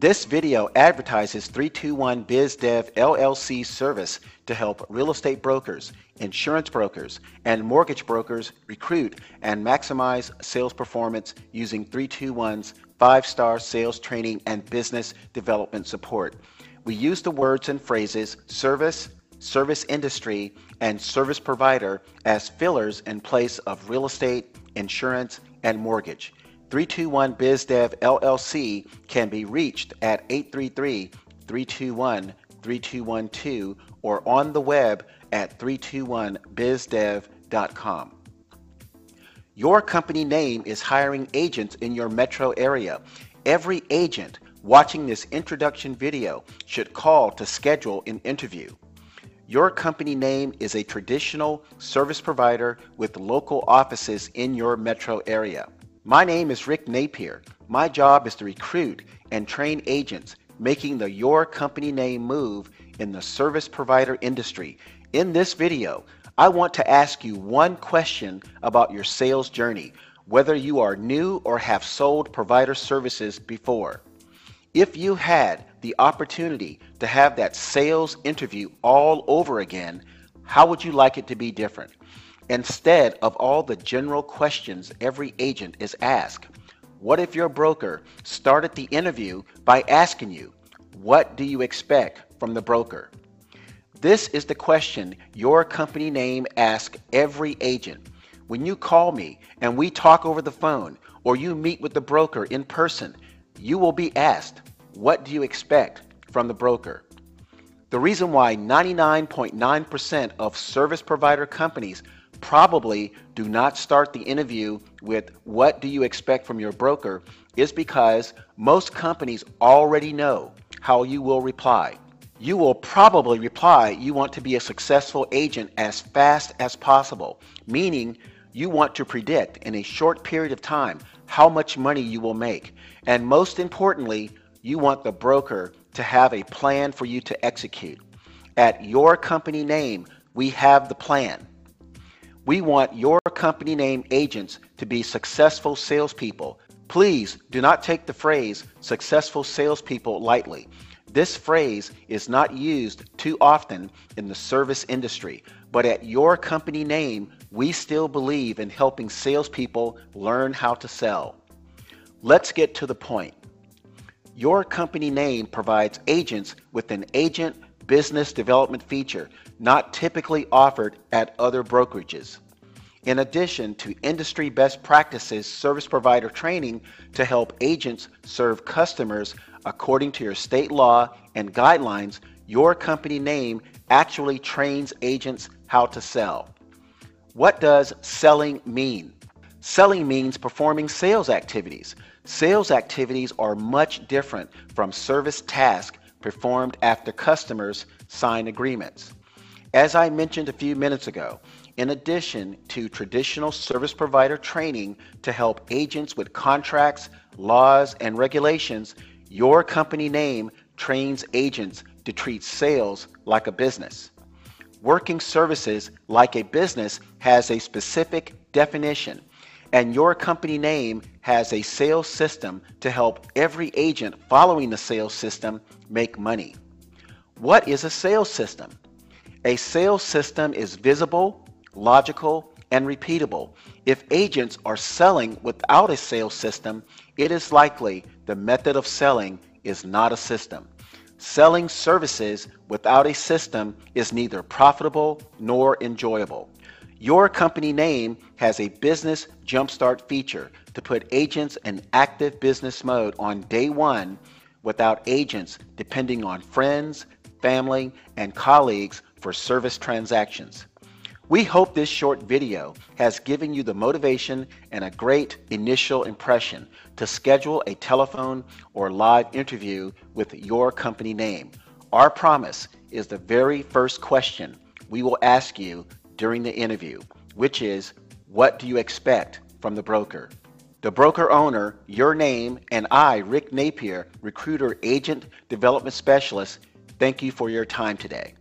This video advertises 321 BizDev LLC service to help real estate brokers, insurance brokers, and mortgage brokers recruit and maximize sales performance using 321's five-star sales training and business development support. We use the words and phrases service, service industry, and service provider as fillers in place of real estate, insurance, and mortgage. 321 BizDev LLC can be reached at 833 321 3212 or on the web at 321bizdev.com. Your company name is hiring agents in your metro area. Every agent watching this introduction video should call to schedule an interview. Your company name is a traditional service provider with local offices in your metro area. My name is Rick Napier. My job is to recruit and train agents making the Your Company Name move in the service provider industry. In this video, I want to ask you one question about your sales journey, whether you are new or have sold provider services before. If you had the opportunity to have that sales interview all over again, how would you like it to be different? Instead of all the general questions every agent is asked, what if your broker started the interview by asking you, what do you expect from the broker? This is the question your company name asks every agent. When you call me and we talk over the phone or you meet with the broker in person, you will be asked, what do you expect from the broker? The reason why 99.9% of service provider companies probably do not start the interview with what do you expect from your broker is because most companies already know how you will reply. You will probably reply you want to be a successful agent as fast as possible, meaning you want to predict in a short period of time how much money you will make. And most importantly, you want the broker to have a plan for you to execute. At your company name, we have the plan. We want your company name agents to be successful salespeople. Please do not take the phrase successful salespeople lightly. This phrase is not used too often in the service industry, but at your company name, we still believe in helping salespeople learn how to sell. Let's get to the point. Your company name provides agents with an agent business development feature not typically offered at other brokerages. In addition to industry best practices service provider training to help agents serve customers according to your state law and guidelines, your company name actually trains agents how to sell. What does selling mean? Selling means performing sales activities. Sales activities are much different from service tasks performed after customers sign agreements. As I mentioned a few minutes ago, in addition to traditional service provider training to help agents with contracts, laws, and regulations, your company name trains agents to treat sales like a business. Working services like a business has a specific definition and your company name has a sales system to help every agent following the sales system make money. What is a sales system? A sales system is visible, logical, and repeatable. If agents are selling without a sales system, it is likely the method of selling is not a system. Selling services without a system is neither profitable nor enjoyable. Your company name has a business jumpstart feature to put agents in active business mode on day one without agents depending on friends, family, and colleagues for service transactions. We hope this short video has given you the motivation and a great initial impression to schedule a telephone or live interview with your company name. Our promise is the very first question we will ask you during the interview, which is what do you expect from the broker? The broker owner, your name, and I, Rick Napier, recruiter agent development specialist, thank you for your time today.